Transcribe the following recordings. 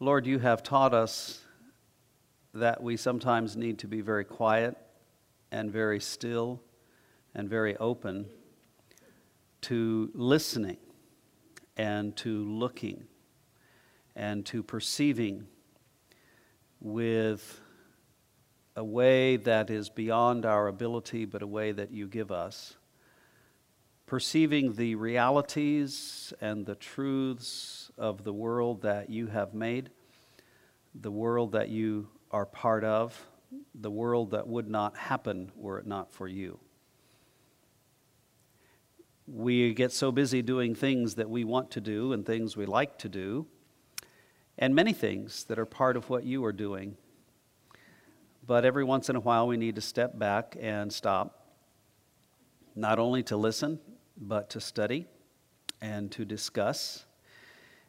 Lord, you have taught us that we sometimes need to be very quiet and very still and very open to listening and to looking and to perceiving with a way that is beyond our ability, but a way that you give us. Perceiving the realities and the truths of the world that you have made, the world that you are part of, the world that would not happen were it not for you. We get so busy doing things that we want to do and things we like to do, and many things that are part of what you are doing. But every once in a while, we need to step back and stop, not only to listen, but to study and to discuss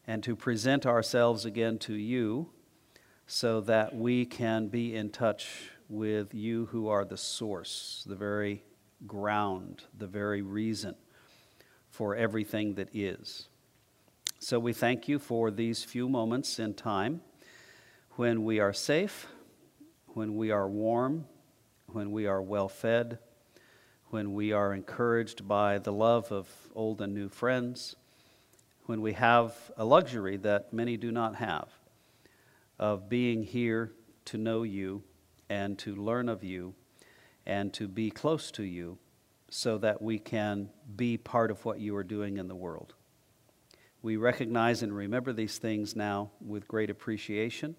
and to present ourselves again to you so that we can be in touch with you who are the source, the very ground, the very reason for everything that is. So we thank you for these few moments in time when we are safe, when we are warm, when we are well fed, when we are encouraged by the love of old and new friends, when we have a luxury that many do not have of being here to know you and to learn of you and to be close to you so that we can be part of what you are doing in the world. We recognize and remember these things now with great appreciation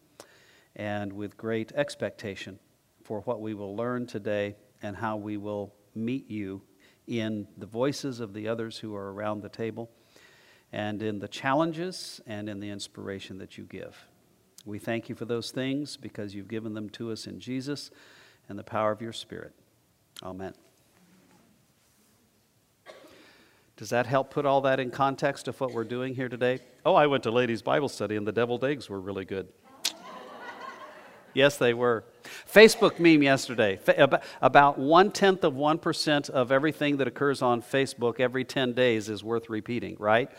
and with great expectation for what we will learn today and how we will meet you in the voices of the others who are around the table and in the challenges and in the inspiration that you give. We thank you for those things because you've given them to us in Jesus and the power of your Spirit. Amen. Does that help put all that in context of what we're doing here today? Oh, I went to ladies' Bible study and the deviled eggs were really good. Yes, they were. Facebook meme yesterday. About one tenth of 1% of everything that occurs on Facebook every 10 days is worth repeating, right?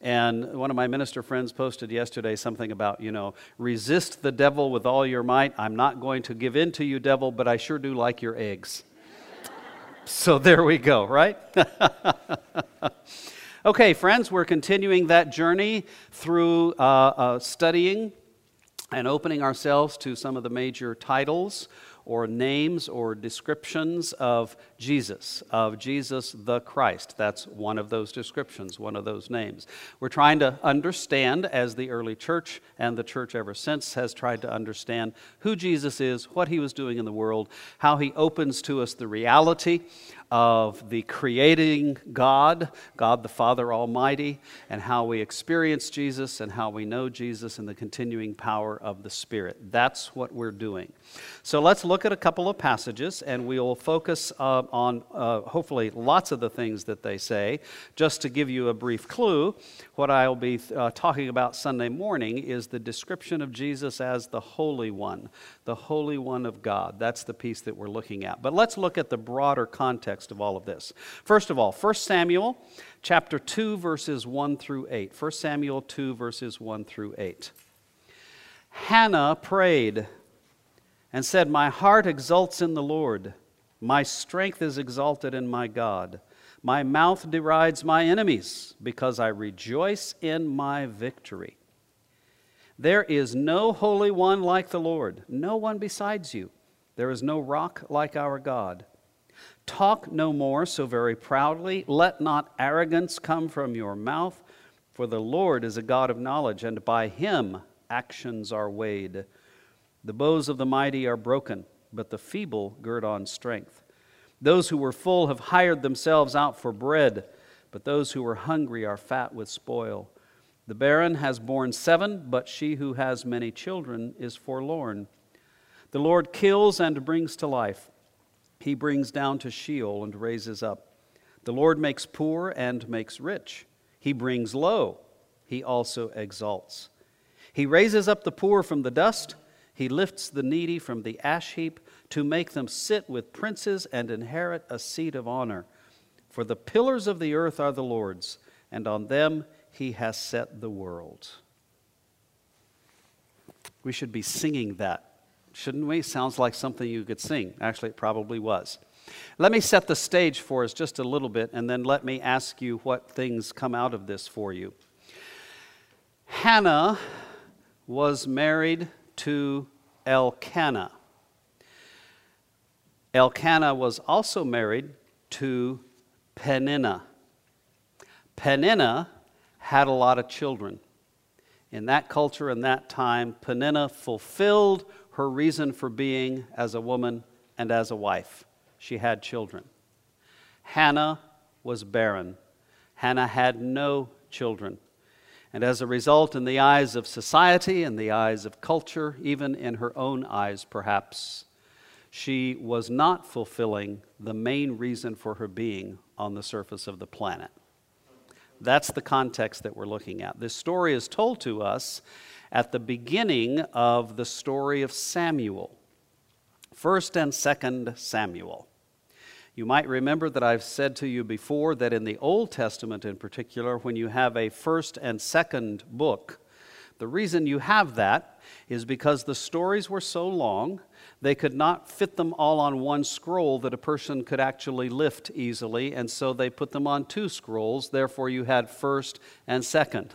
And one of my minister friends posted yesterday something about, you know, resist the devil with all your might. I'm not going to give in to you, devil, but I sure do like your eggs. so there we go, right? okay, friends, we're continuing that journey through uh, uh, studying and opening ourselves to some of the major titles or names or descriptions of Jesus, of Jesus the Christ. That's one of those descriptions, one of those names. We're trying to understand, as the early church and the church ever since has tried to understand, who Jesus is, what he was doing in the world, how he opens to us the reality of the creating God, God the Father Almighty, and how we experience Jesus and how we know Jesus and the continuing power of the Spirit. That's what we're doing. So let's look at a couple of passages and we'll focus uh, on uh, hopefully lots of the things that they say. Just to give you a brief clue, what I'll be uh, talking about Sunday morning is the description of Jesus as the Holy One, the Holy One of God. That's the piece that we're looking at. But let's look at the broader context of all of this. First of all, 1 Samuel chapter 2 verses 1 through 8. 1 Samuel 2 verses 1 through 8. Hannah prayed and said, My heart exults in the Lord. My strength is exalted in my God. My mouth derides my enemies because I rejoice in my victory. There is no holy one like the Lord, no one besides you. There is no rock like our God. Talk no more so very proudly. Let not arrogance come from your mouth, for the Lord is a God of knowledge, and by him actions are weighed. The bows of the mighty are broken, but the feeble gird on strength. Those who were full have hired themselves out for bread, but those who were hungry are fat with spoil. The barren has borne seven, but she who has many children is forlorn. The Lord kills and brings to life. He brings down to Sheol and raises up. The Lord makes poor and makes rich. He brings low. He also exalts. He raises up the poor from the dust he lifts the needy from the ash heap to make them sit with princes and inherit a seat of honor. For the pillars of the earth are the Lord's, and on them he has set the world. We should be singing that, shouldn't we? Sounds like something you could sing. Actually, it probably was. Let me set the stage for us just a little bit, and then let me ask you what things come out of this for you. Hannah was married to Elkanah. Elkanah was also married to Peninnah. Peninnah had a lot of children. In that culture and that time, Peninnah fulfilled her reason for being as a woman and as a wife. She had children. Hannah was barren. Hannah had no children. And as a result, in the eyes of society, in the eyes of culture, even in her own eyes, perhaps, she was not fulfilling the main reason for her being on the surface of the planet. That's the context that we're looking at. This story is told to us at the beginning of the story of Samuel, 1st and 2nd Samuel. You might remember that I've said to you before that in the Old Testament, in particular, when you have a first and second book, the reason you have that is because the stories were so long, they could not fit them all on one scroll that a person could actually lift easily, and so they put them on two scrolls. Therefore, you had first and second.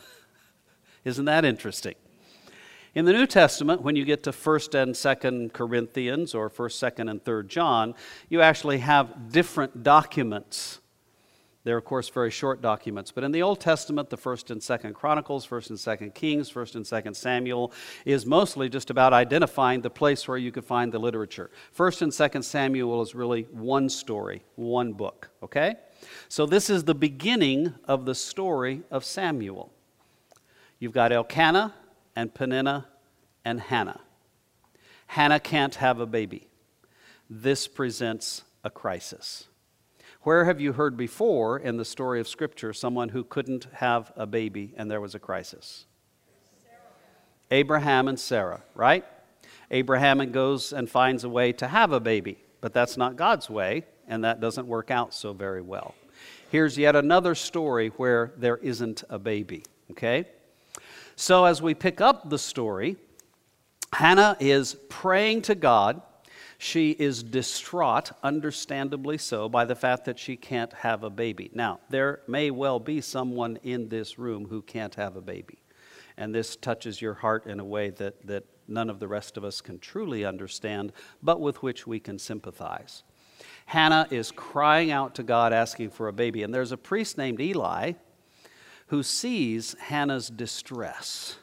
Isn't that interesting? In the New Testament, when you get to 1st and 2nd Corinthians or 1st, 2nd, and 3rd John, you actually have different documents. They're, of course, very short documents. But in the Old Testament, the 1st and 2nd Chronicles, 1st and 2nd Kings, 1st and 2nd Samuel is mostly just about identifying the place where you could find the literature. 1st and 2nd Samuel is really one story, one book, okay? So this is the beginning of the story of Samuel. You've got Elkanah, and Peninnah and Hannah. Hannah can't have a baby. This presents a crisis. Where have you heard before in the story of Scripture someone who couldn't have a baby and there was a crisis? Sarah. Abraham and Sarah, right? Abraham goes and finds a way to have a baby, but that's not God's way, and that doesn't work out so very well. Here's yet another story where there isn't a baby, okay? So, as we pick up the story, Hannah is praying to God. She is distraught, understandably so, by the fact that she can't have a baby. Now, there may well be someone in this room who can't have a baby. And this touches your heart in a way that, that none of the rest of us can truly understand, but with which we can sympathize. Hannah is crying out to God, asking for a baby. And there's a priest named Eli who sees Hannah's distress.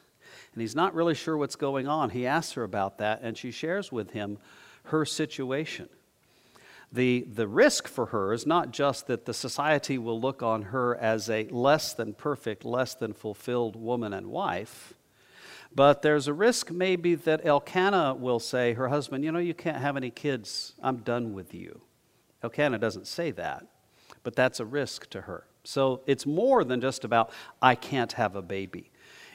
And he's not really sure what's going on. He asks her about that, and she shares with him her situation. The, the risk for her is not just that the society will look on her as a less than perfect, less than fulfilled woman and wife, but there's a risk maybe that Elkanah will say, her husband, you know, you can't have any kids. I'm done with you. Elkanah doesn't say that, but that's a risk to her. So it's more than just about, I can't have a baby.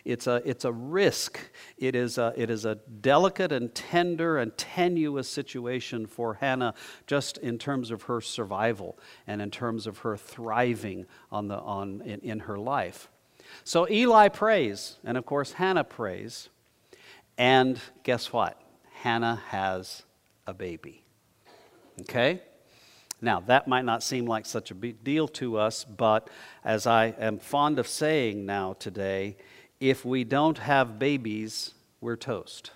It's a, it's a risk. It is a, it is a delicate and tender and tenuous situation for Hannah, just in terms of her survival and in terms of her thriving on the, on, in, in her life. So Eli prays, and of course, Hannah prays. And guess what? Hannah has a baby. Okay? Now, that might not seem like such a big deal to us, but as I am fond of saying now today, if we don't have babies, we're toast.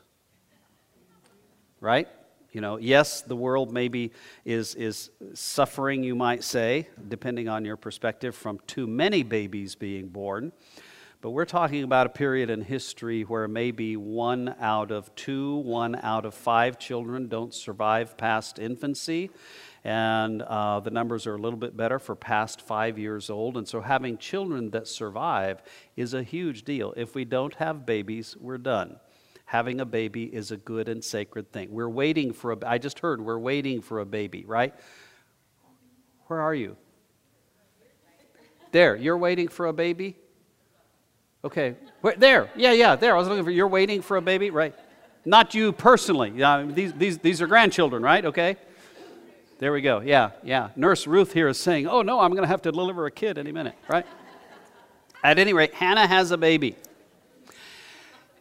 Right? You know, yes, the world maybe is, is suffering, you might say, depending on your perspective, from too many babies being born. But we're talking about a period in history where maybe one out of two, one out of five children don't survive past infancy and uh, the numbers are a little bit better for past five years old. And so having children that survive is a huge deal. If we don't have babies, we're done. Having a baby is a good and sacred thing. We're waiting for a, I just heard, we're waiting for a baby, right? Where are you? There, you're waiting for a baby? Okay, Where, there, yeah, yeah, there. I was looking for, you're waiting for a baby, right? Not you personally. Uh, these, these, these are grandchildren, right? Okay. There we go. Yeah, yeah. Nurse Ruth here is saying, oh no, I'm going to have to deliver a kid any minute, right? At any rate, Hannah has a baby.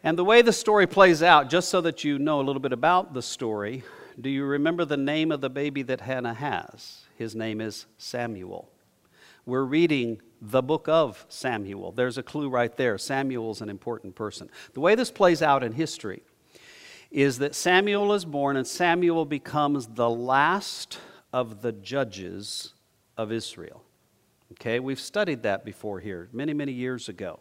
And the way the story plays out, just so that you know a little bit about the story, do you remember the name of the baby that Hannah has? His name is Samuel. We're reading the book of Samuel. There's a clue right there. Samuel's an important person. The way this plays out in history is that Samuel is born and Samuel becomes the last of the judges of Israel. Okay, we've studied that before here many, many years ago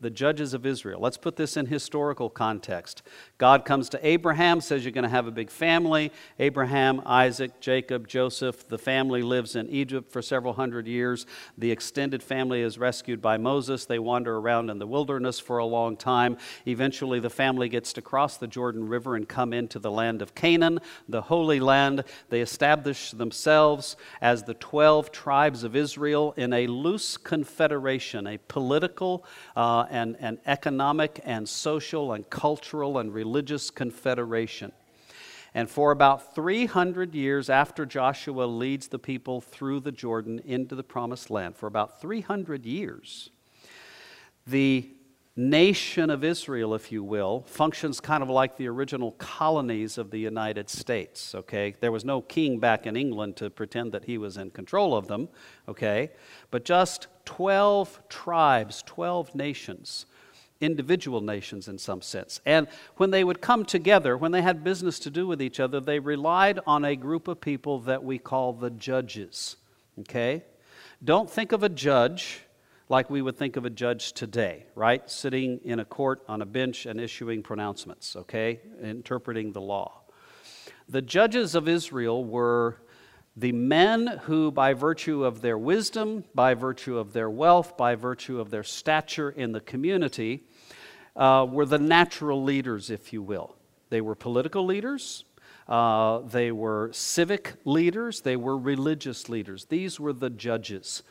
the judges of Israel. Let's put this in historical context. God comes to Abraham, says you're going to have a big family. Abraham, Isaac, Jacob, Joseph. The family lives in Egypt for several hundred years. The extended family is rescued by Moses. They wander around in the wilderness for a long time. Eventually, the family gets to cross the Jordan River and come into the land of Canaan, the Holy Land. They establish themselves as the 12 tribes of Israel in a loose confederation, a political uh, and, and economic and social and cultural and religious confederation. And for about 300 years after Joshua leads the people through the Jordan into the promised land, for about 300 years, the nation of Israel, if you will, functions kind of like the original colonies of the United States, okay? There was no king back in England to pretend that he was in control of them, okay? But just 12 tribes, 12 nations, individual nations in some sense. And when they would come together, when they had business to do with each other, they relied on a group of people that we call the judges. Okay? Don't think of a judge like we would think of a judge today, right? Sitting in a court on a bench and issuing pronouncements, okay? Interpreting the law. The judges of Israel were the men who, by virtue of their wisdom, by virtue of their wealth, by virtue of their stature in the community, uh, were the natural leaders, if you will. They were political leaders, uh, they were civic leaders, they were religious leaders. These were the judges.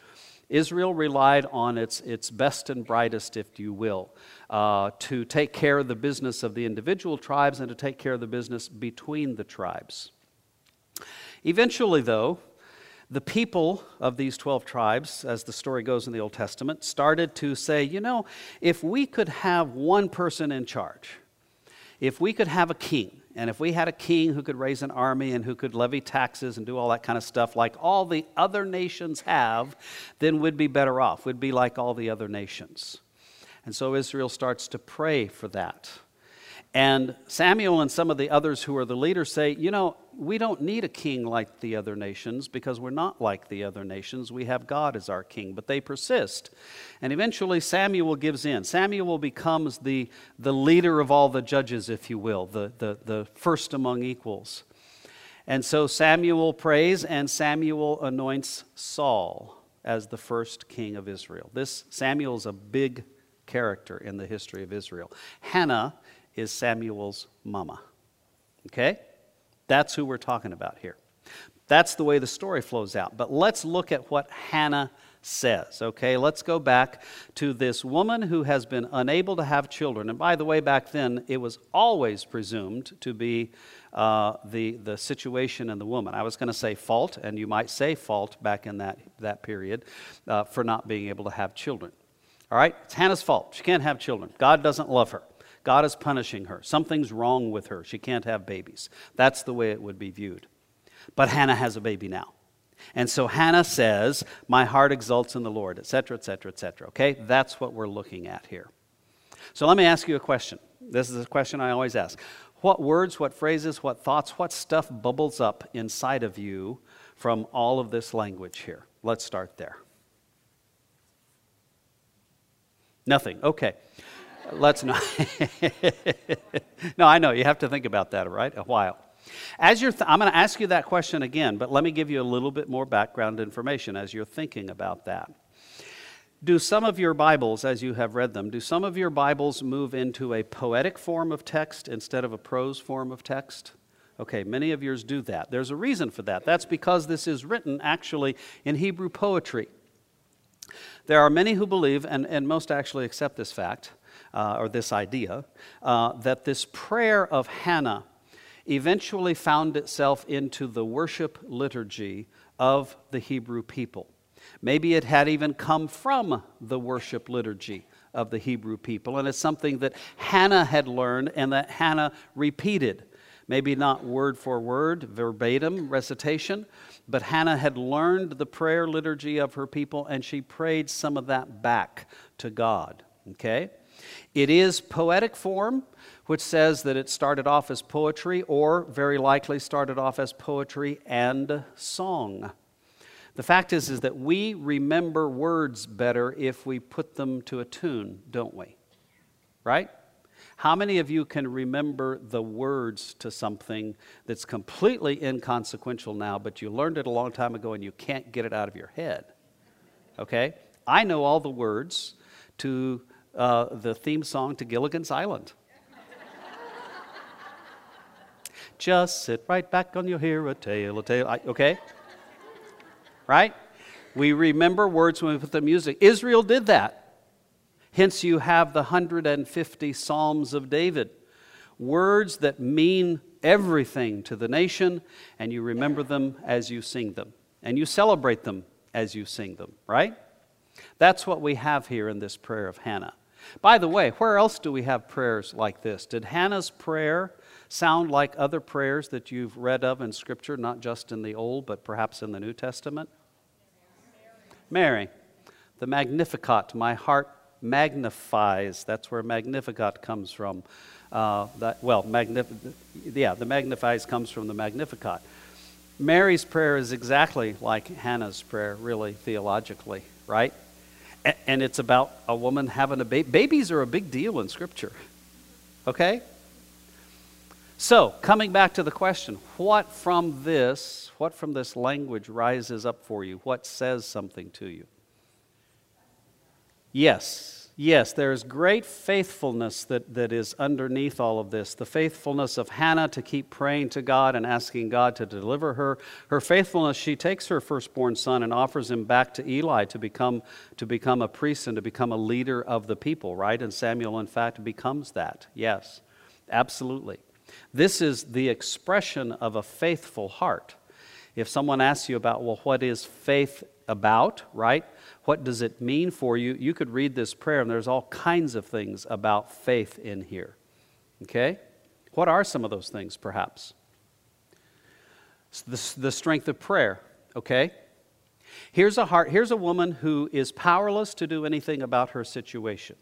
Israel relied on its, its best and brightest, if you will, uh, to take care of the business of the individual tribes and to take care of the business between the tribes. Eventually, though, the people of these 12 tribes, as the story goes in the Old Testament, started to say, you know, if we could have one person in charge, if we could have a king, and if we had a king who could raise an army and who could levy taxes and do all that kind of stuff like all the other nations have, then we'd be better off. We'd be like all the other nations. And so Israel starts to pray for that. And Samuel and some of the others who are the leaders say, you know, we don't need a king like the other nations because we're not like the other nations. We have God as our king. But they persist. And eventually Samuel gives in. Samuel becomes the, the leader of all the judges, if you will, the, the, the first among equals. And so Samuel prays, and Samuel anoints Saul as the first king of Israel. This Samuel's a big character in the history of Israel. Hannah is Samuel's mama. Okay? That's who we're talking about here. That's the way the story flows out. But let's look at what Hannah says. Okay, let's go back to this woman who has been unable to have children. And by the way, back then it was always presumed to be uh, the, the situation in the woman. I was going to say fault, and you might say fault back in that, that period uh, for not being able to have children. All right, it's Hannah's fault. She can't have children. God doesn't love her. God is punishing her. Something's wrong with her. She can't have babies. That's the way it would be viewed. But Hannah has a baby now. And so Hannah says, My heart exults in the Lord, etc., etc., etc. Okay? That's what we're looking at here. So let me ask you a question. This is a question I always ask. What words, what phrases, what thoughts, what stuff bubbles up inside of you from all of this language here? Let's start there. Nothing. Okay let's not. no, I know. You have to think about that, right? A while. As you're, th- I'm going to ask you that question again, but let me give you a little bit more background information as you're thinking about that. Do some of your Bibles, as you have read them, do some of your Bibles move into a poetic form of text instead of a prose form of text? Okay, many of yours do that. There's a reason for that. That's because this is written actually in Hebrew poetry. There are many who believe, and, and most actually accept this fact, uh, or this idea, uh, that this prayer of Hannah eventually found itself into the worship liturgy of the Hebrew people. Maybe it had even come from the worship liturgy of the Hebrew people, and it's something that Hannah had learned and that Hannah repeated. Maybe not word for word, verbatim recitation, but Hannah had learned the prayer liturgy of her people and she prayed some of that back to God. Okay? It is poetic form, which says that it started off as poetry or very likely started off as poetry and song. The fact is, is that we remember words better if we put them to a tune, don't we? Right? How many of you can remember the words to something that's completely inconsequential now, but you learned it a long time ago and you can't get it out of your head? Okay? I know all the words to uh, the theme song to Gilligan's Island. Just sit right back on your hear a tale, a tale. okay? right? We remember words when we put the music. Israel did that. Hence, you have the 150 Psalms of David. Words that mean everything to the nation, and you remember them as you sing them. And you celebrate them as you sing them, right? That's what we have here in this prayer of Hannah. By the way, where else do we have prayers like this? Did Hannah's prayer sound like other prayers that you've read of in Scripture, not just in the Old, but perhaps in the New Testament? Mary, the Magnificat, my heart magnifies. That's where Magnificat comes from. Uh, that, well, magnif- yeah, the magnifies comes from the Magnificat. Mary's prayer is exactly like Hannah's prayer, really, theologically, right? A- and it's about a woman having a baby. Babies are a big deal in Scripture, okay? So, coming back to the question, what from this, what from this language rises up for you? What says something to you? Yes, yes, there's great faithfulness that, that is underneath all of this. The faithfulness of Hannah to keep praying to God and asking God to deliver her. Her faithfulness, she takes her firstborn son and offers him back to Eli to become, to become a priest and to become a leader of the people, right? And Samuel, in fact, becomes that. Yes, absolutely. This is the expression of a faithful heart. If someone asks you about, well, what is faith about, right? What does it mean for you? You could read this prayer, and there's all kinds of things about faith in here. Okay? What are some of those things, perhaps? The, the strength of prayer, okay? Here's a heart, here's a woman who is powerless to do anything about her situation,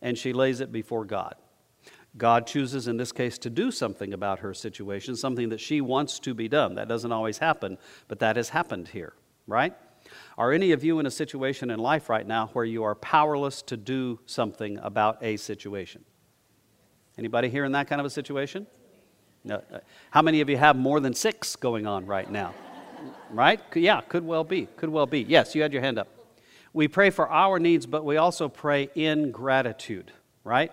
and she lays it before God. God chooses, in this case, to do something about her situation, something that she wants to be done. That doesn't always happen, but that has happened here, right? Are any of you in a situation in life right now where you are powerless to do something about a situation? Anybody here in that kind of a situation? No. How many of you have more than six going on right now? right? Yeah, could well be. Could well be. Yes, you had your hand up. We pray for our needs, but we also pray in gratitude, right?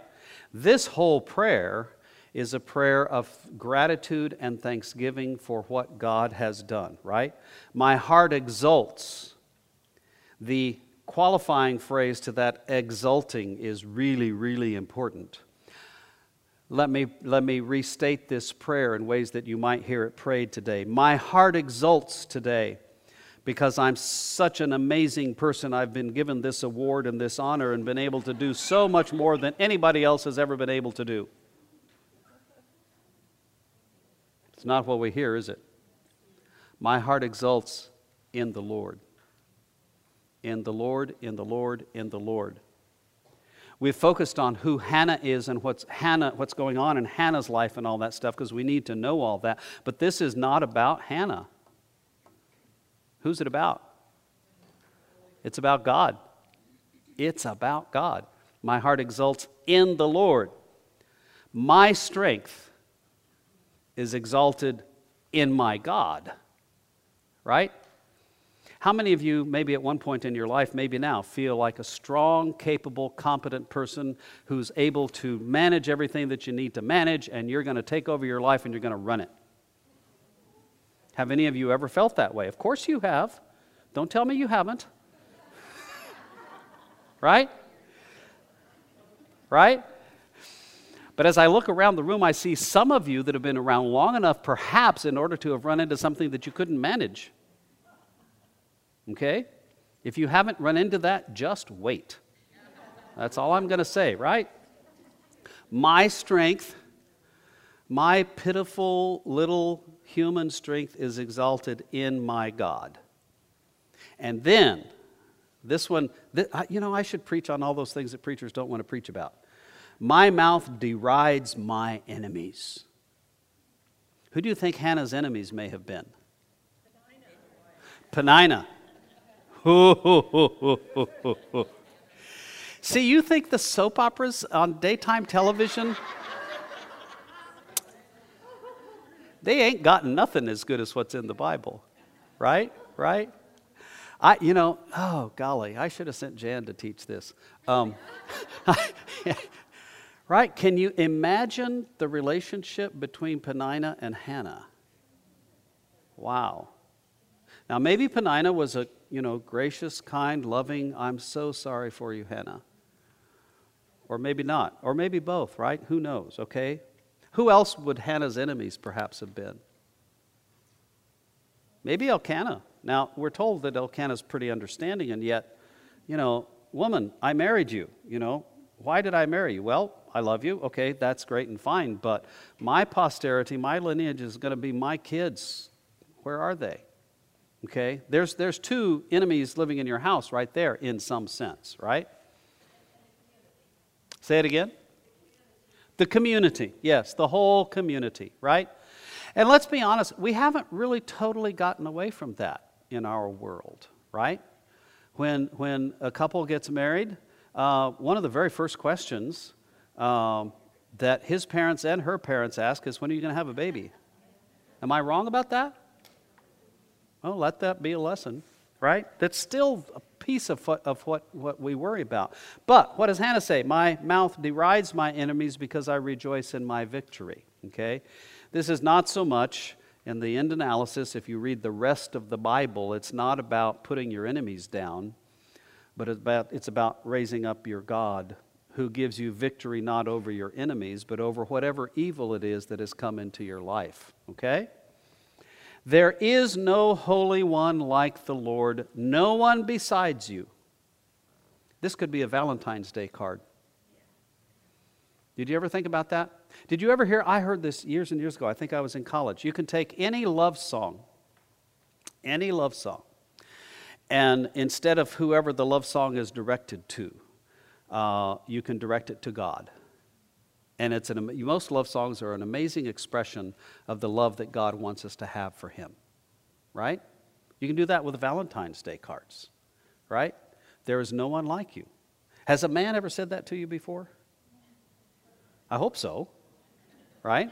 This whole prayer is a prayer of gratitude and thanksgiving for what God has done, right? My heart exults. The qualifying phrase to that exulting is really, really important. Let me, let me restate this prayer in ways that you might hear it prayed today. My heart exults today because I'm such an amazing person. I've been given this award and this honor and been able to do so much more than anybody else has ever been able to do. It's not what we hear, is it? My heart exults in the Lord. In the Lord, in the Lord, in the Lord. We've focused on who Hannah is and what's, Hannah, what's going on in Hannah's life and all that stuff because we need to know all that. But this is not about Hannah. Who's it about? It's about God. It's about God. My heart exults in the Lord. My strength is exalted in my God. Right? How many of you, maybe at one point in your life, maybe now, feel like a strong, capable, competent person who's able to manage everything that you need to manage, and you're going to take over your life and you're going to run it? Have any of you ever felt that way? Of course you have. Don't tell me you haven't. right? Right? But as I look around the room, I see some of you that have been around long enough, perhaps, in order to have run into something that you couldn't manage. Okay? If you haven't run into that, just wait. That's all I'm going to say, right? My strength, my pitiful little human strength is exalted in my God. And then, this one, you know, I should preach on all those things that preachers don't want to preach about. My mouth derides my enemies. Who do you think Hannah's enemies may have been? Peninnah. See, you think the soap operas on daytime television, they ain't got nothing as good as what's in the Bible, right? Right? I, you know, oh golly, I should have sent Jan to teach this. Um, right? Can you imagine the relationship between Peninnah and Hannah? Wow. Now, maybe Peninnah was a, you know, gracious, kind, loving, I'm so sorry for you, Hannah. Or maybe not. Or maybe both, right? Who knows, okay? Who else would Hannah's enemies perhaps have been? Maybe Elkanah. Now, we're told that Elkanah's pretty understanding, and yet, you know, woman, I married you, you know. Why did I marry you? Well, I love you. Okay, that's great and fine, but my posterity, my lineage is going to be my kids. Where are they? Okay? There's, there's two enemies living in your house right there in some sense, right? Say it again. The community. Yes, the whole community, right? And let's be honest, we haven't really totally gotten away from that in our world, right? When, when a couple gets married, uh, one of the very first questions um, that his parents and her parents ask is, When are you going to have a baby? Am I wrong about that? Well, let that be a lesson, right? That's still a piece of of what, what we worry about. But what does Hannah say? My mouth derides my enemies because I rejoice in my victory. Okay? This is not so much in the end analysis, if you read the rest of the Bible, it's not about putting your enemies down, but it's about, it's about raising up your God who gives you victory not over your enemies, but over whatever evil it is that has come into your life. Okay? There is no holy one like the Lord, no one besides you. This could be a Valentine's Day card. Did you ever think about that? Did you ever hear? I heard this years and years ago. I think I was in college. You can take any love song, any love song, and instead of whoever the love song is directed to, uh, you can direct it to God. And it's an, most love songs are an amazing expression of the love that God wants us to have for Him, right? You can do that with Valentine's Day cards, right? There is no one like you. Has a man ever said that to you before? I hope so, right?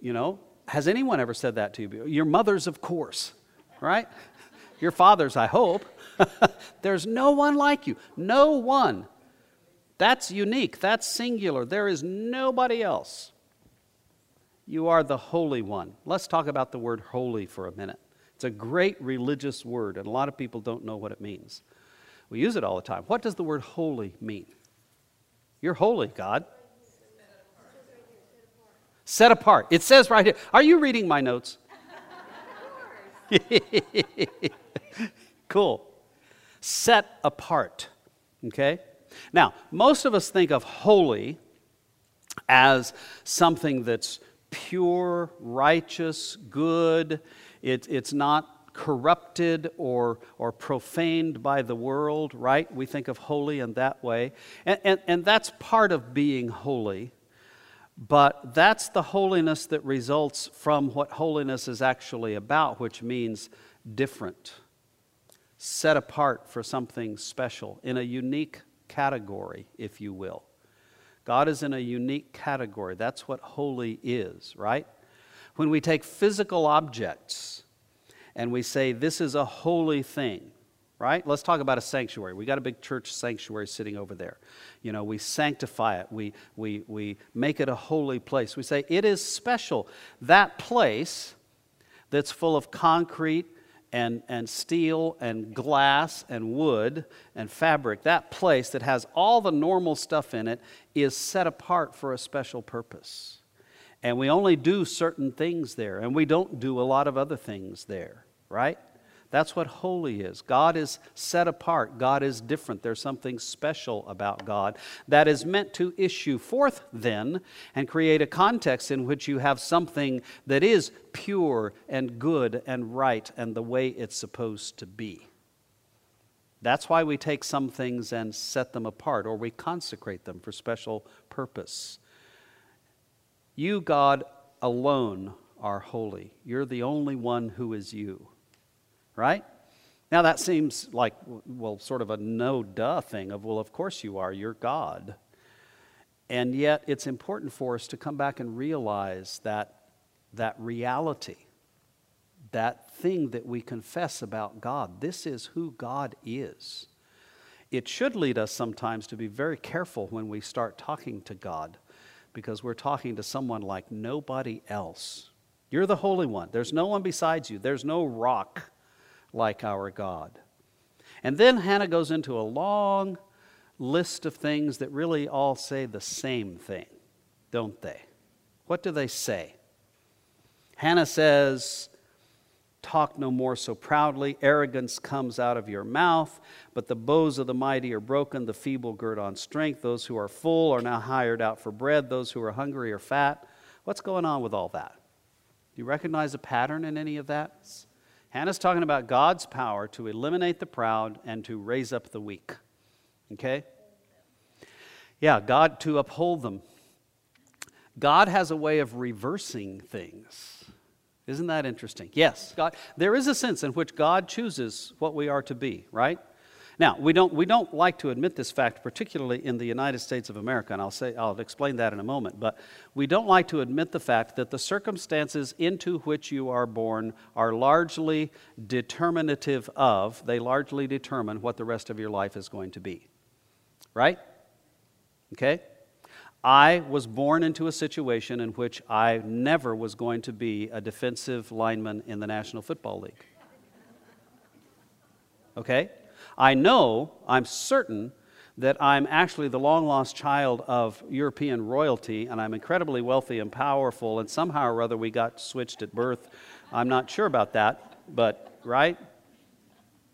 You know, has anyone ever said that to you? Your mothers, of course, right? Your fathers, I hope. There's no one like you. No one. That's unique, that's singular. There is nobody else. You are the Holy One. Let's talk about the word holy for a minute. It's a great religious word, and a lot of people don't know what it means. We use it all the time. What does the word holy mean? You're holy, God. Set apart. It says right here. Are you reading my notes? cool. Set apart. Okay? Now, most of us think of holy as something that's pure, righteous, good. It, it's not corrupted or, or profaned by the world, right? We think of holy in that way. And, and, and that's part of being holy. But that's the holiness that results from what holiness is actually about, which means different, set apart for something special in a unique category, if you will. God is in a unique category. That's what holy is, right? When we take physical objects and we say this is a holy thing, right? Let's talk about a sanctuary. We got a big church sanctuary sitting over there. You know, we sanctify it, we, we, we make it a holy place. We say it is special. That place that's full of concrete and, and steel and glass and wood and fabric, that place that has all the normal stuff in it is set apart for a special purpose. And we only do certain things there, and we don't do a lot of other things there, right? That's what holy is. God is set apart. God is different. There's something special about God that is meant to issue forth then and create a context in which you have something that is pure and good and right and the way it's supposed to be. That's why we take some things and set them apart or we consecrate them for special purpose. You, God, alone are holy. You're the only one who is you right? Now that seems like, well, sort of a no duh thing of, well, of course you are, you're God. And yet it's important for us to come back and realize that that reality, that thing that we confess about God, this is who God is. It should lead us sometimes to be very careful when we start talking to God because we're talking to someone like nobody else. You're the Holy One. There's no one besides you, there's no rock like our God. And then Hannah goes into a long list of things that really all say the same thing, don't they? What do they say? Hannah says, Talk no more so proudly. Arrogance comes out of your mouth, but the bows of the mighty are broken, the feeble gird on strength. Those who are full are now hired out for bread, those who are hungry are fat. What's going on with all that? Do you recognize a pattern in any of that? Hannah's talking about God's power to eliminate the proud and to raise up the weak. Okay? Yeah, God to uphold them. God has a way of reversing things. Isn't that interesting? Yes, God, there is a sense in which God chooses what we are to be, right? Now, we don't, we don't like to admit this fact, particularly in the United States of America, and I'll, say, I'll explain that in a moment, but we don't like to admit the fact that the circumstances into which you are born are largely determinative of, they largely determine what the rest of your life is going to be. Right? Okay? I was born into a situation in which I never was going to be a defensive lineman in the National Football League. Okay? I know, I'm certain, that I'm actually the long lost child of European royalty and I'm incredibly wealthy and powerful, and somehow or other we got switched at birth. I'm not sure about that, but, right?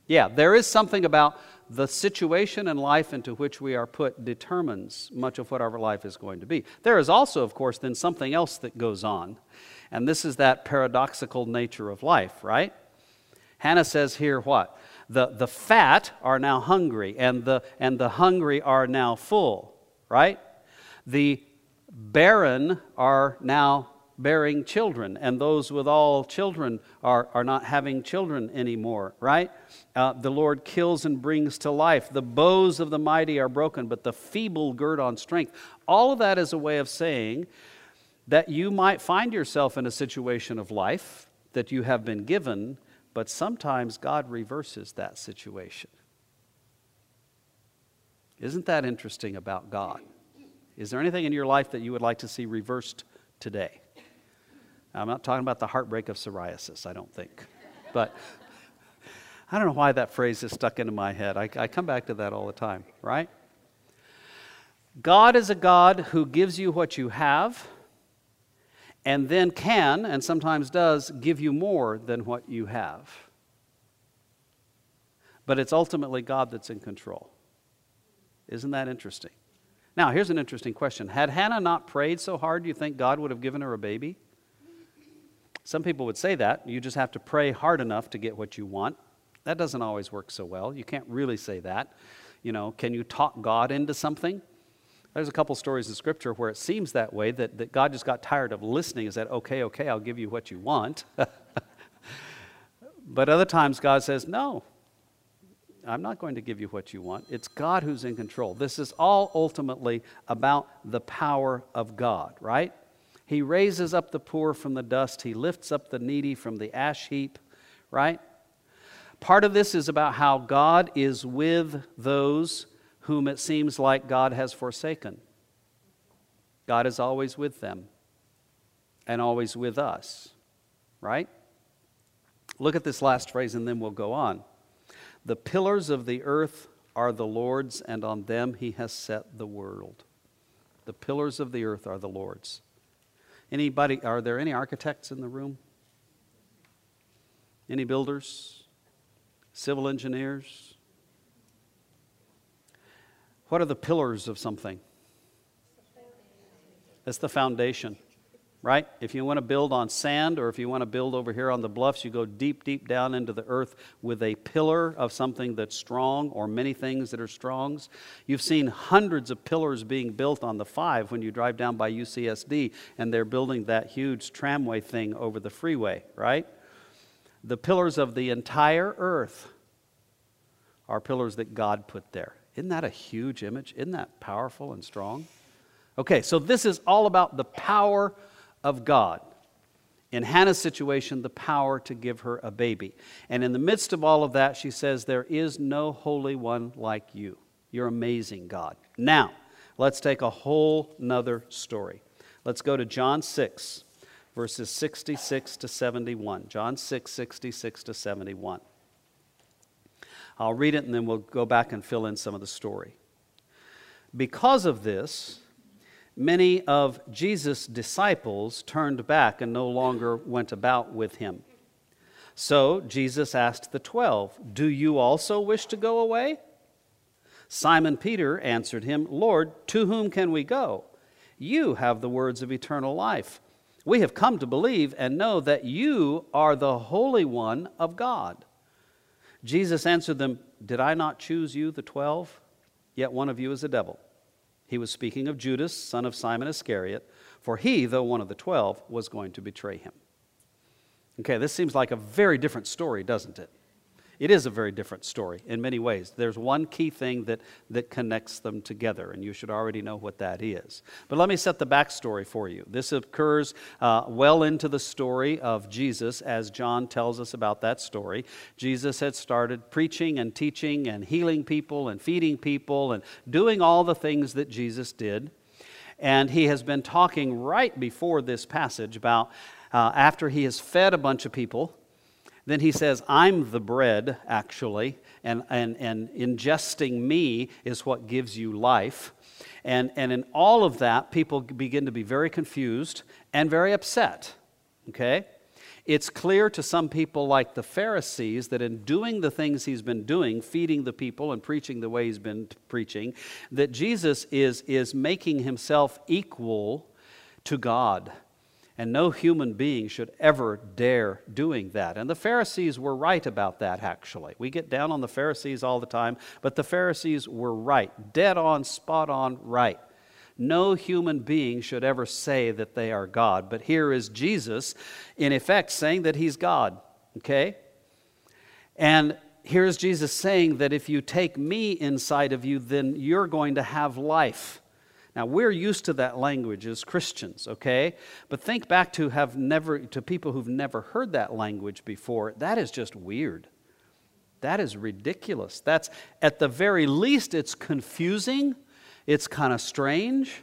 Yeah, there is something about the situation and life into which we are put determines much of what our life is going to be. There is also, of course, then something else that goes on, and this is that paradoxical nature of life, right? Hannah says here what? The, the fat are now hungry, and the, and the hungry are now full, right? The barren are now bearing children, and those with all children are, are not having children anymore, right? Uh, the Lord kills and brings to life. The bows of the mighty are broken, but the feeble gird on strength. All of that is a way of saying that you might find yourself in a situation of life that you have been given but sometimes God reverses that situation. Isn't that interesting about God? Is there anything in your life that you would like to see reversed today? I'm not talking about the heartbreak of psoriasis, I don't think. But I don't know why that phrase is stuck into my head. I, I come back to that all the time, right? God is a God who gives you what you have and then can, and sometimes does, give you more than what you have. But it's ultimately God that's in control. Isn't that interesting? Now, here's an interesting question. Had Hannah not prayed so hard, do you think God would have given her a baby? Some people would say that. You just have to pray hard enough to get what you want. That doesn't always work so well. You can't really say that. You know, can you talk God into something? There's a couple stories in Scripture where it seems that way, that, that God just got tired of listening and said, okay, okay, I'll give you what you want. but other times God says, no, I'm not going to give you what you want. It's God who's in control. This is all ultimately about the power of God, right? He raises up the poor from the dust, He lifts up the needy from the ash heap, right? Part of this is about how God is with those whom it seems like God has forsaken. God is always with them and always with us, right? Look at this last phrase and then we'll go on. The pillars of the earth are the Lord's, and on them he has set the world. The pillars of the earth are the Lord's. Anybody, are there any architects in the room? Any builders? Civil engineers? What are the pillars of something? That's the foundation right? If you want to build on sand or if you want to build over here on the bluffs, you go deep, deep down into the earth with a pillar of something that's strong or many things that are strongs. You've seen hundreds of pillars being built on the five when you drive down by UCSD and they're building that huge tramway thing over the freeway, right? The pillars of the entire earth are pillars that God put there. Isn't that a huge image? Isn't that powerful and strong? Okay, so this is all about the power of God. In Hannah's situation, the power to give her a baby. And in the midst of all of that, she says, There is no holy one like you. You're amazing, God. Now, let's take a whole nother story. Let's go to John 6, verses 66 to 71. John 6, 66 to 71. I'll read it and then we'll go back and fill in some of the story. Because of this, many of Jesus' disciples turned back and no longer went about with him. So Jesus asked the twelve, Do you also wish to go away? Simon Peter answered him, Lord, to whom can we go? You have the words of eternal life. We have come to believe and know that you are the Holy One of God. Jesus answered them, Did I not choose you, the twelve? Yet one of you is a devil. He was speaking of Judas, son of Simon Iscariot, for he, though one of the twelve, was going to betray him. Okay, this seems like a very different story, doesn't it? It is a very different story in many ways. There's one key thing that, that connects them together, and you should already know what that is. But let me set the backstory for you. This occurs uh, well into the story of Jesus, as John tells us about that story. Jesus had started preaching and teaching and healing people and feeding people and doing all the things that Jesus did. And he has been talking right before this passage about uh, after he has fed a bunch of people then he says, I'm the bread, actually, and, and, and ingesting me is what gives you life. And, and in all of that, people begin to be very confused and very upset. Okay? It's clear to some people, like the Pharisees, that in doing the things he's been doing, feeding the people and preaching the way he's been preaching, that Jesus is, is making himself equal to God and no human being should ever dare doing that. And the Pharisees were right about that, actually. We get down on the Pharisees all the time, but the Pharisees were right. Dead on, spot on, right. No human being should ever say that they are God. But here is Jesus, in effect, saying that he's God. Okay? And here's Jesus saying that if you take me inside of you, then you're going to have life. Now we're used to that language as Christians, okay? But think back to have never to people who've never heard that language before. That is just weird. That is ridiculous. That's at the very least it's confusing, it's kind of strange.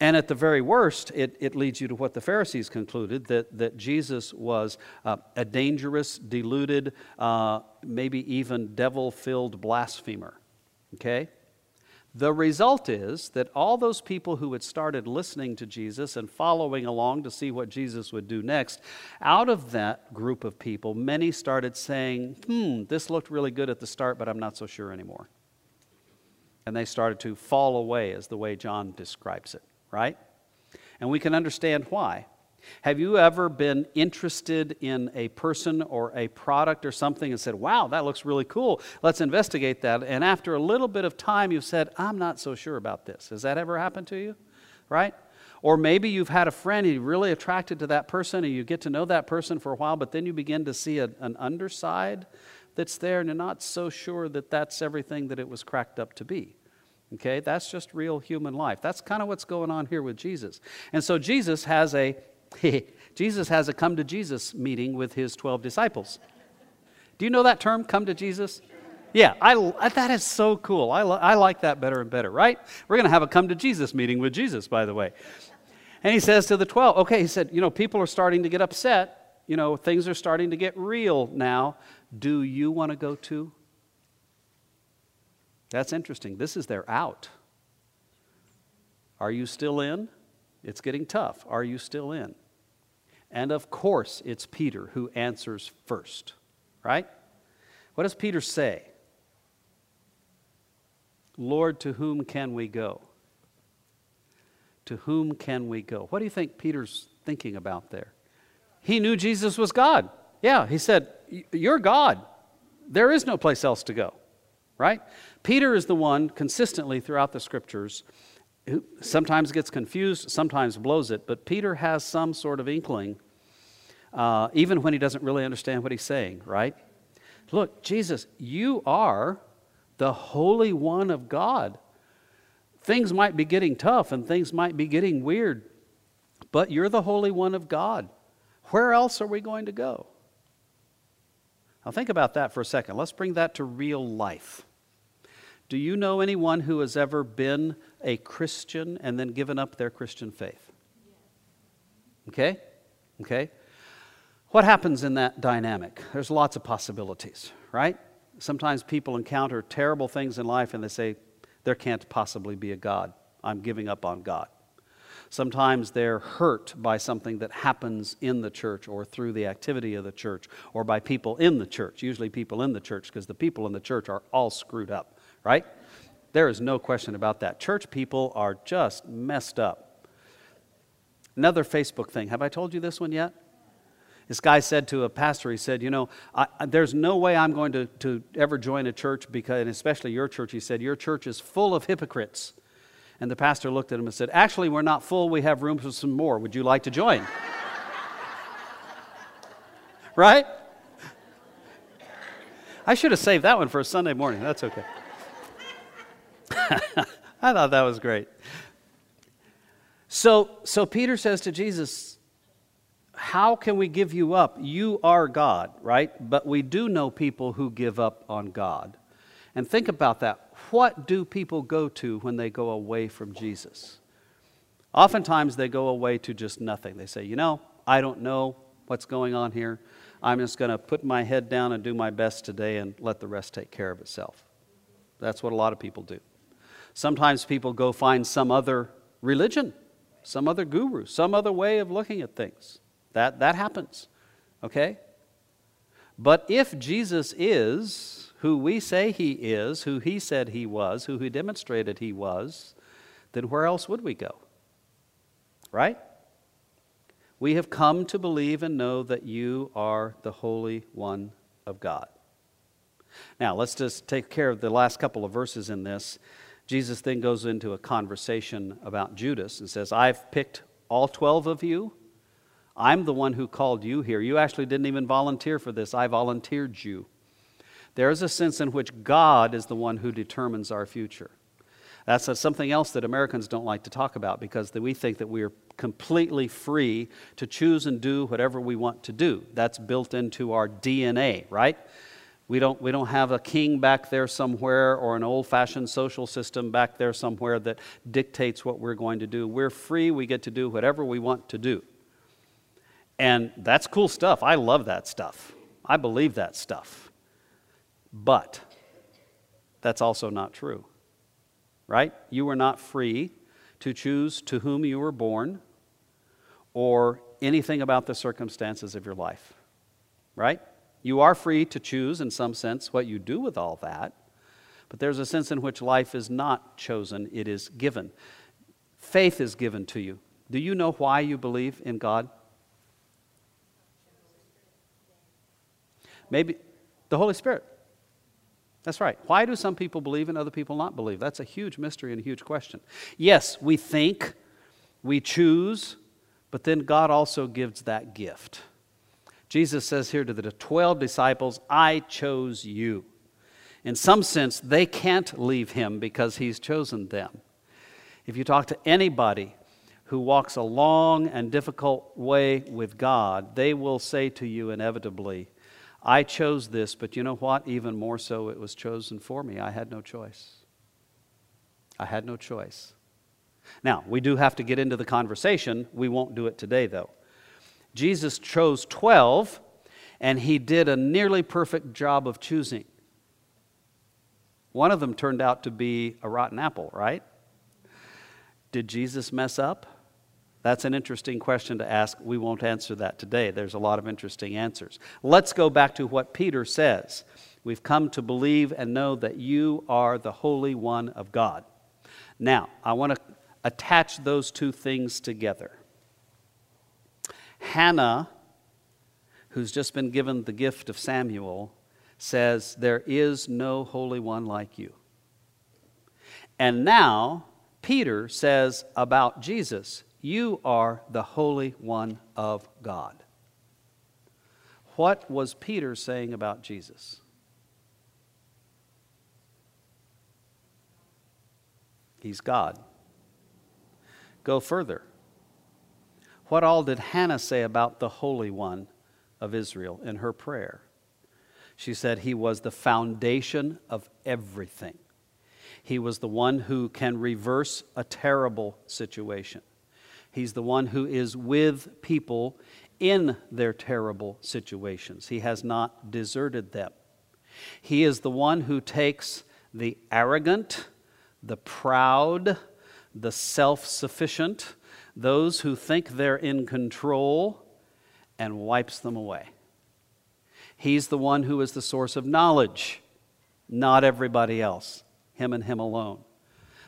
And at the very worst, it, it leads you to what the Pharisees concluded that, that Jesus was uh, a dangerous, deluded, uh, maybe even devil filled blasphemer. Okay? The result is that all those people who had started listening to Jesus and following along to see what Jesus would do next, out of that group of people, many started saying, Hmm, this looked really good at the start, but I'm not so sure anymore. And they started to fall away, as the way John describes it, right? And we can understand why. Have you ever been interested in a person or a product or something and said, wow, that looks really cool, let's investigate that? And after a little bit of time, you've said, I'm not so sure about this. Has that ever happened to you? Right? Or maybe you've had a friend and you're really attracted to that person and you get to know that person for a while, but then you begin to see a, an underside that's there and you're not so sure that that's everything that it was cracked up to be. Okay, that's just real human life. That's kind of what's going on here with Jesus. And so Jesus has a Jesus has a come to Jesus meeting with his 12 disciples. Do you know that term, come to Jesus? Yeah, I, that is so cool. I, I like that better and better, right? We're going to have a come to Jesus meeting with Jesus, by the way. And he says to the 12, okay, he said, you know, people are starting to get upset. You know, things are starting to get real now. Do you want to go too? That's interesting. This is their out. Are you still in? It's getting tough. Are you still in? And of course, it's Peter who answers first, right? What does Peter say? Lord, to whom can we go? To whom can we go? What do you think Peter's thinking about there? He knew Jesus was God. Yeah, he said, You're God. There is no place else to go, right? Peter is the one consistently throughout the scriptures who sometimes gets confused, sometimes blows it, but Peter has some sort of inkling, uh, even when he doesn't really understand what he's saying, right? Look, Jesus, you are the Holy One of God. Things might be getting tough and things might be getting weird, but you're the Holy One of God. Where else are we going to go? Now, think about that for a second. Let's bring that to real life. Do you know anyone who has ever been a Christian and then given up their Christian faith? Okay? Okay? What happens in that dynamic? There's lots of possibilities, right? Sometimes people encounter terrible things in life and they say, there can't possibly be a God. I'm giving up on God. Sometimes they're hurt by something that happens in the church or through the activity of the church or by people in the church, usually people in the church, because the people in the church are all screwed up, right? There is no question about that. Church people are just messed up. Another Facebook thing. Have I told you this one yet? This guy said to a pastor, he said, You know, I, there's no way I'm going to, to ever join a church, because, and especially your church. He said, Your church is full of hypocrites. And the pastor looked at him and said, Actually, we're not full. We have room for some more. Would you like to join? right? I should have saved that one for a Sunday morning. That's okay. I thought that was great. So, so Peter says to Jesus, How can we give you up? You are God, right? But we do know people who give up on God. And think about that what do people go to when they go away from Jesus? Oftentimes they go away to just nothing. They say, you know, I don't know what's going on here. I'm just going to put my head down and do my best today and let the rest take care of itself. That's what a lot of people do. Sometimes people go find some other religion, some other guru, some other way of looking at things. That, that happens, okay? But if Jesus is who we say he is, who he said he was, who he demonstrated he was, then where else would we go? Right? We have come to believe and know that you are the Holy One of God. Now, let's just take care of the last couple of verses in this. Jesus then goes into a conversation about Judas and says, I've picked all 12 of you. I'm the one who called you here. You actually didn't even volunteer for this. I volunteered you. There is a sense in which God is the one who determines our future. That's something else that Americans don't like to talk about because we think that we are completely free to choose and do whatever we want to do. That's built into our DNA, right? We don't, we don't have a king back there somewhere or an old fashioned social system back there somewhere that dictates what we're going to do. We're free, we get to do whatever we want to do. And that's cool stuff. I love that stuff. I believe that stuff. But that's also not true, right? You were not free to choose to whom you were born or anything about the circumstances of your life, right? You are free to choose, in some sense, what you do with all that, but there's a sense in which life is not chosen, it is given. Faith is given to you. Do you know why you believe in God? Maybe the Holy Spirit. That's right. Why do some people believe and other people not believe? That's a huge mystery and a huge question. Yes, we think, we choose, but then God also gives that gift. Jesus says here to the 12 disciples, I chose you. In some sense, they can't leave him because he's chosen them. If you talk to anybody who walks a long and difficult way with God, they will say to you inevitably, I chose this, but you know what? Even more so, it was chosen for me. I had no choice. I had no choice. Now, we do have to get into the conversation. We won't do it today, though. Jesus chose 12, and he did a nearly perfect job of choosing. One of them turned out to be a rotten apple, right? Did Jesus mess up? That's an interesting question to ask. We won't answer that today. There's a lot of interesting answers. Let's go back to what Peter says. We've come to believe and know that you are the Holy One of God. Now, I want to attach those two things together. Hannah, who's just been given the gift of Samuel, says, There is no Holy One like you. And now, Peter says about Jesus, You are the Holy One of God. What was Peter saying about Jesus? He's God. Go further. What all did Hannah say about the Holy One of Israel in her prayer? She said he was the foundation of everything. He was the one who can reverse a terrible situation. He's the one who is with people in their terrible situations. He has not deserted them. He is the one who takes the arrogant, the proud, the self sufficient, those who think they're in control, and wipes them away. He's the one who is the source of knowledge, not everybody else, him and him alone.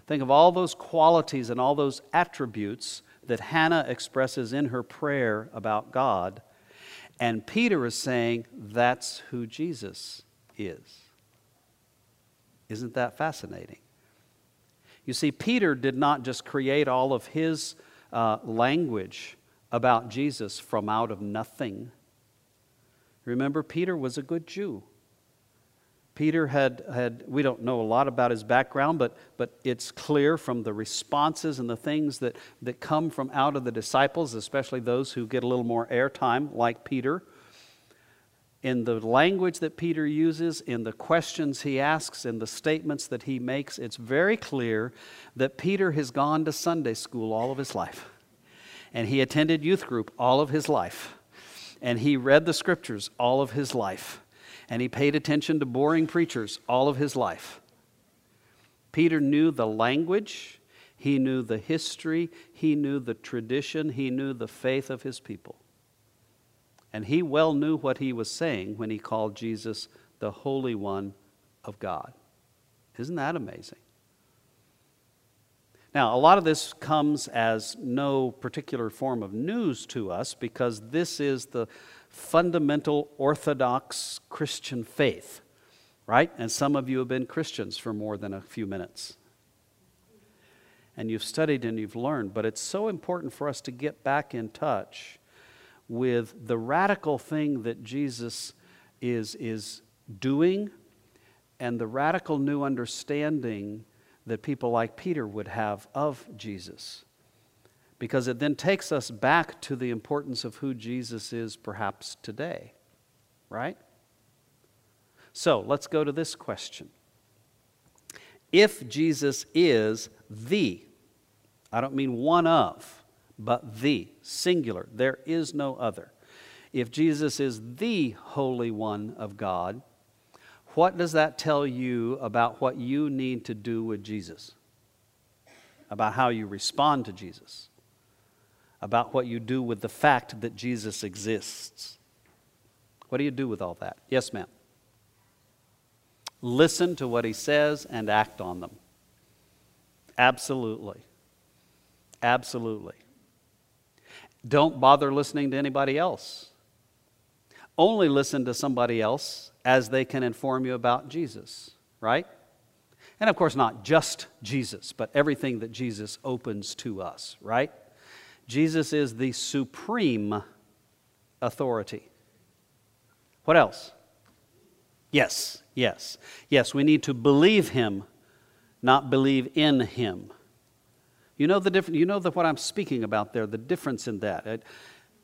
Think of all those qualities and all those attributes that Hannah expresses in her prayer about God. And Peter is saying that's who Jesus is. Isn't that fascinating? You see, Peter did not just create all of his uh, language about Jesus from out of nothing. Remember, Peter was a good Jew. Peter had, had we don't know a lot about his background, but, but it's clear from the responses and the things that, that come from out of the disciples, especially those who get a little more airtime, like Peter, in the language that Peter uses, in the questions he asks, in the statements that he makes, it's very clear that Peter has gone to Sunday school all of his life. And he attended youth group all of his life. And he read the scriptures all of his life. And he paid attention to boring preachers all of his life. Peter knew the language, he knew the history, he knew the tradition, he knew the faith of his people. And he well knew what he was saying when he called Jesus the Holy One of God. Isn't that amazing? Now, a lot of this comes as no particular form of news to us because this is the fundamental Orthodox Christian faith, right? And some of you have been Christians for more than a few minutes. And you've studied and you've learned, but it's so important for us to get back in touch with the radical thing that Jesus is, is doing and the radical new understanding that people like Peter would have of Jesus. Because it then takes us back to the importance of who Jesus is perhaps today, right? So let's go to this question. If Jesus is the, I don't mean one of, but the, singular. There is no other. If Jesus is the Holy One of God, what does that tell you about what you need to do with Jesus? About how you respond to Jesus? About what you do with the fact that Jesus exists? What do you do with all that? Yes, ma'am. Listen to what he says and act on them. Absolutely. Absolutely. Don't bother listening to anybody else. Only listen to somebody else as they can inform you about Jesus, right? And of course, not just Jesus, but everything that Jesus opens to us, right? Jesus is the supreme authority. What else? Yes, yes. Yes, we need to believe him, not believe in him. You know the difference. You know the, what I'm speaking about there. The difference in that. Uh,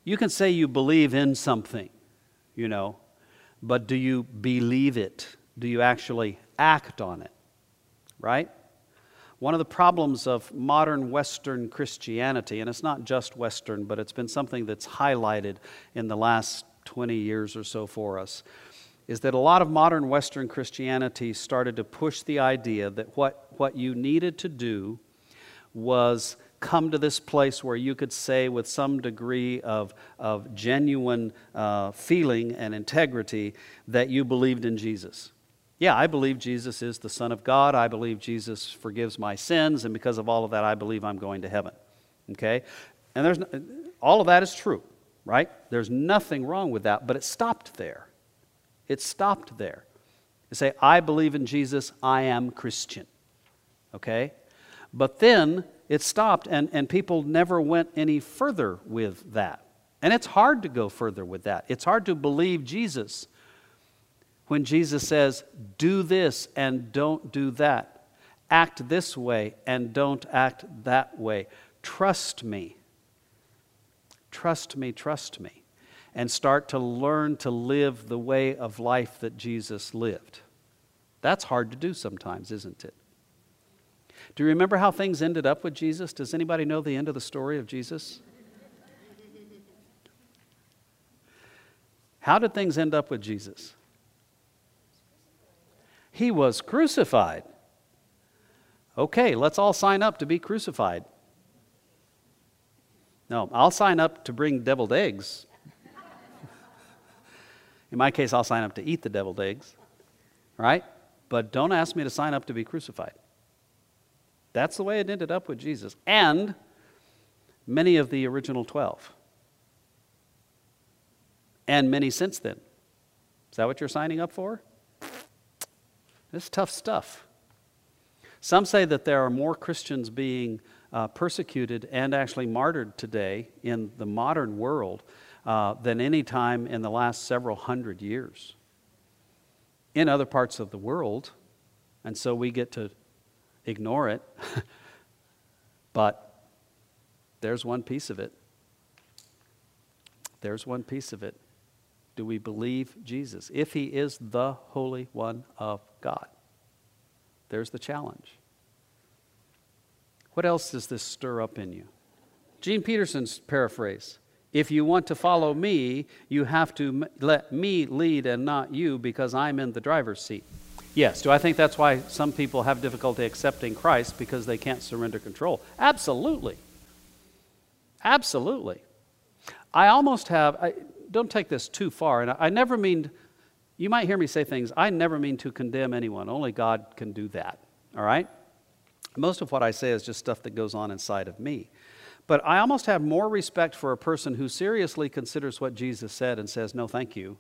you can say you believe in something, you know, but do you believe it? Do you actually act on it? Right? One of the problems of modern Western Christianity, and it's not just Western, but it's been something that's highlighted in the last 20 years or so for us, is that a lot of modern Western Christianity started to push the idea that what, what you needed to do was come to this place where you could say, with some degree of, of genuine uh, feeling and integrity, that you believed in Jesus. Yeah, I believe Jesus is the Son of God. I believe Jesus forgives my sins, and because of all of that, I believe I'm going to heaven. Okay? And there's all of that is true, right? There's nothing wrong with that, but it stopped there. It stopped there. You say, I believe in Jesus, I am Christian. Okay? But then it stopped, and, and people never went any further with that. And it's hard to go further with that. It's hard to believe Jesus when Jesus says, Do this and don't do that. Act this way and don't act that way. Trust me. Trust me, trust me. And start to learn to live the way of life that Jesus lived. That's hard to do sometimes, isn't it? Do you remember how things ended up with Jesus? Does anybody know the end of the story of Jesus? How did things end up with Jesus? He was crucified. Okay, let's all sign up to be crucified. No, I'll sign up to bring deviled eggs. In my case, I'll sign up to eat the deviled eggs, right? But don't ask me to sign up to be crucified. That's the way it ended up with Jesus and many of the original 12. And many since then. Is that what you're signing up for? This is tough stuff. Some say that there are more Christians being uh, persecuted and actually martyred today in the modern world uh, than any time in the last several hundred years in other parts of the world. And so we get to ignore it. but there's one piece of it. There's one piece of it. Do we believe Jesus? If he is the Holy One of God, there's the challenge. What else does this stir up in you? Gene Peterson's paraphrase If you want to follow me, you have to let me lead and not you because I'm in the driver's seat. Yes. Do I think that's why some people have difficulty accepting Christ because they can't surrender control? Absolutely. Absolutely. I almost have, I, don't take this too far, and I, I never mean, you might hear me say things, I never mean to condemn anyone. Only God can do that, all right? Most of what I say is just stuff that goes on inside of me. But I almost have more respect for a person who seriously considers what Jesus said and says, no, thank you,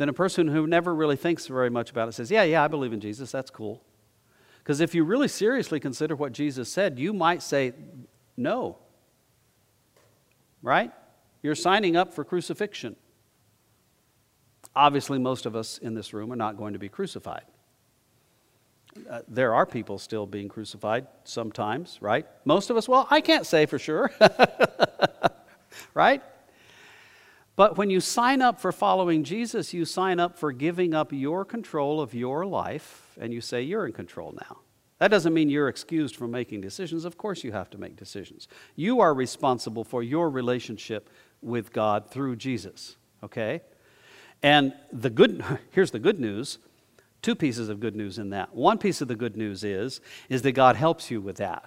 than a person who never really thinks very much about it says, Yeah, yeah, I believe in Jesus. That's cool. Because if you really seriously consider what Jesus said, you might say, No. Right? You're signing up for crucifixion. Obviously, most of us in this room are not going to be crucified. Uh, there are people still being crucified sometimes, right? Most of us, well, I can't say for sure. right? But when you sign up for following Jesus, you sign up for giving up your control of your life, and you say, You're in control now. That doesn't mean you're excused from making decisions. Of course, you have to make decisions. You are responsible for your relationship with God through Jesus, okay? And the good, here's the good news two pieces of good news in that. One piece of the good news is, is that God helps you with that.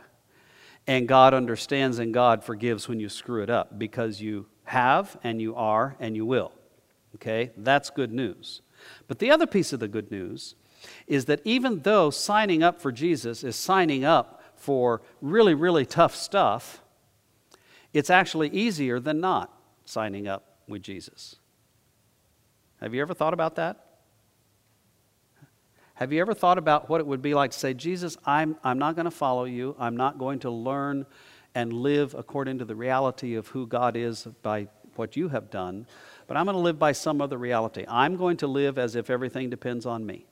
And God understands and God forgives when you screw it up because you have and you are and you will. Okay? That's good news. But the other piece of the good news is that even though signing up for Jesus is signing up for really, really tough stuff, it's actually easier than not signing up with Jesus. Have you ever thought about that? Have you ever thought about what it would be like to say, Jesus, I'm, I'm not going to follow you. I'm not going to learn and live according to the reality of who God is by what you have done, but I'm going to live by some other reality. I'm going to live as if everything depends on me.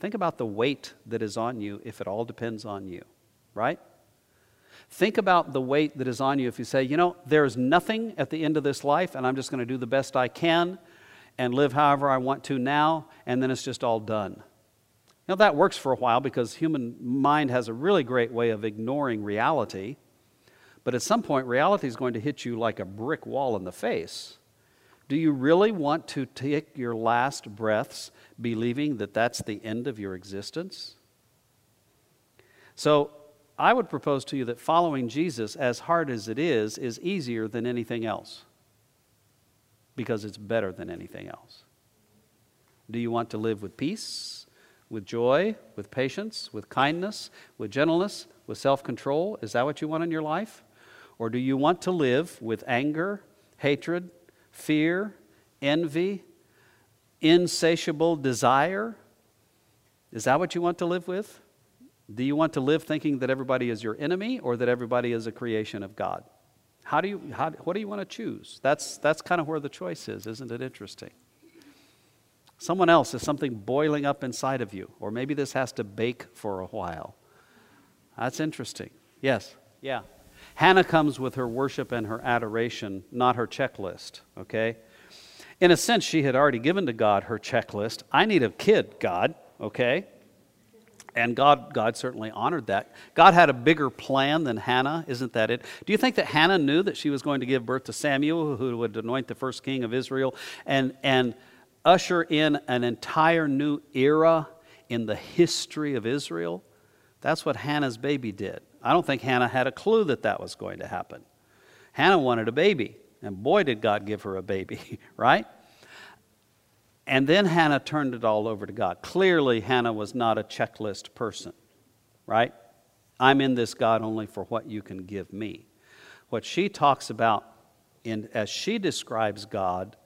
Think about the weight that is on you if it all depends on you, right? Think about the weight that is on you if you say, you know, there's nothing at the end of this life, and I'm just going to do the best I can and live however I want to now, and then it's just all done. Now, that works for a while because human mind has a really great way of ignoring reality. But at some point, reality is going to hit you like a brick wall in the face. Do you really want to take your last breaths believing that that's the end of your existence? So, I would propose to you that following Jesus, as hard as it is, is easier than anything else because it's better than anything else. Do you want to live with peace? with joy, with patience, with kindness, with gentleness, with self control? Is that what you want in your life? Or do you want to live with anger, hatred, fear, envy, insatiable desire? Is that what you want to live with? Do you want to live thinking that everybody is your enemy or that everybody is a creation of God? How do you, how, what do you want to choose? That's, that's kind of where the choice is, isn't it interesting? Someone else is something boiling up inside of you, or maybe this has to bake for a while. That's interesting. Yes? Yeah. Hannah comes with her worship and her adoration, not her checklist, okay? In a sense, she had already given to God her checklist. I need a kid, God, okay? And God, God certainly honored that. God had a bigger plan than Hannah, isn't that it? Do you think that Hannah knew that she was going to give birth to Samuel, who would anoint the first king of Israel, and, and usher in an entire new era in the history of Israel? That's what Hannah's baby did. I don't think Hannah had a clue that that was going to happen. Hannah wanted a baby, and boy, did God give her a baby, right? And then Hannah turned it all over to God. Clearly, Hannah was not a checklist person, right? I'm in this, God, only for what you can give me. What she talks about, in, as she describes God,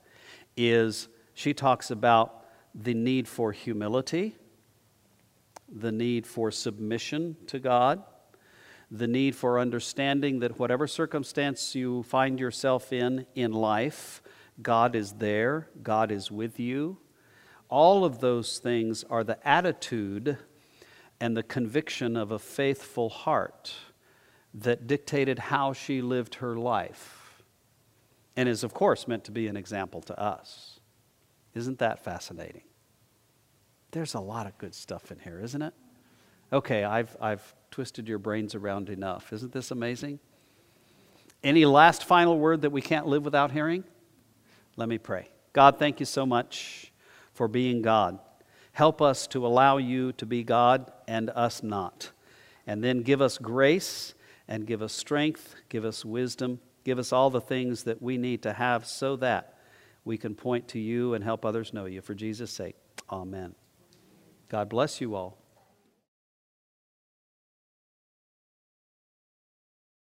is she talks about the need for humility, the need for submission to God, the need for understanding that whatever circumstance you find yourself in in life, God is there, God is with you. All of those things are the attitude and the conviction of a faithful heart that dictated how she lived her life and is, of course, meant to be an example to us. Isn't that fascinating? There's a lot of good stuff in here, isn't it? Okay, I've, I've twisted your brains around enough. Isn't this amazing? Any last final word that we can't live without hearing? Let me pray. God, thank you so much for being God. Help us to allow you to be God and us not. And then give us grace and give us strength, give us wisdom, give us all the things that we need to have so that we can point to you and help others know you. For Jesus' sake, amen. God bless you all.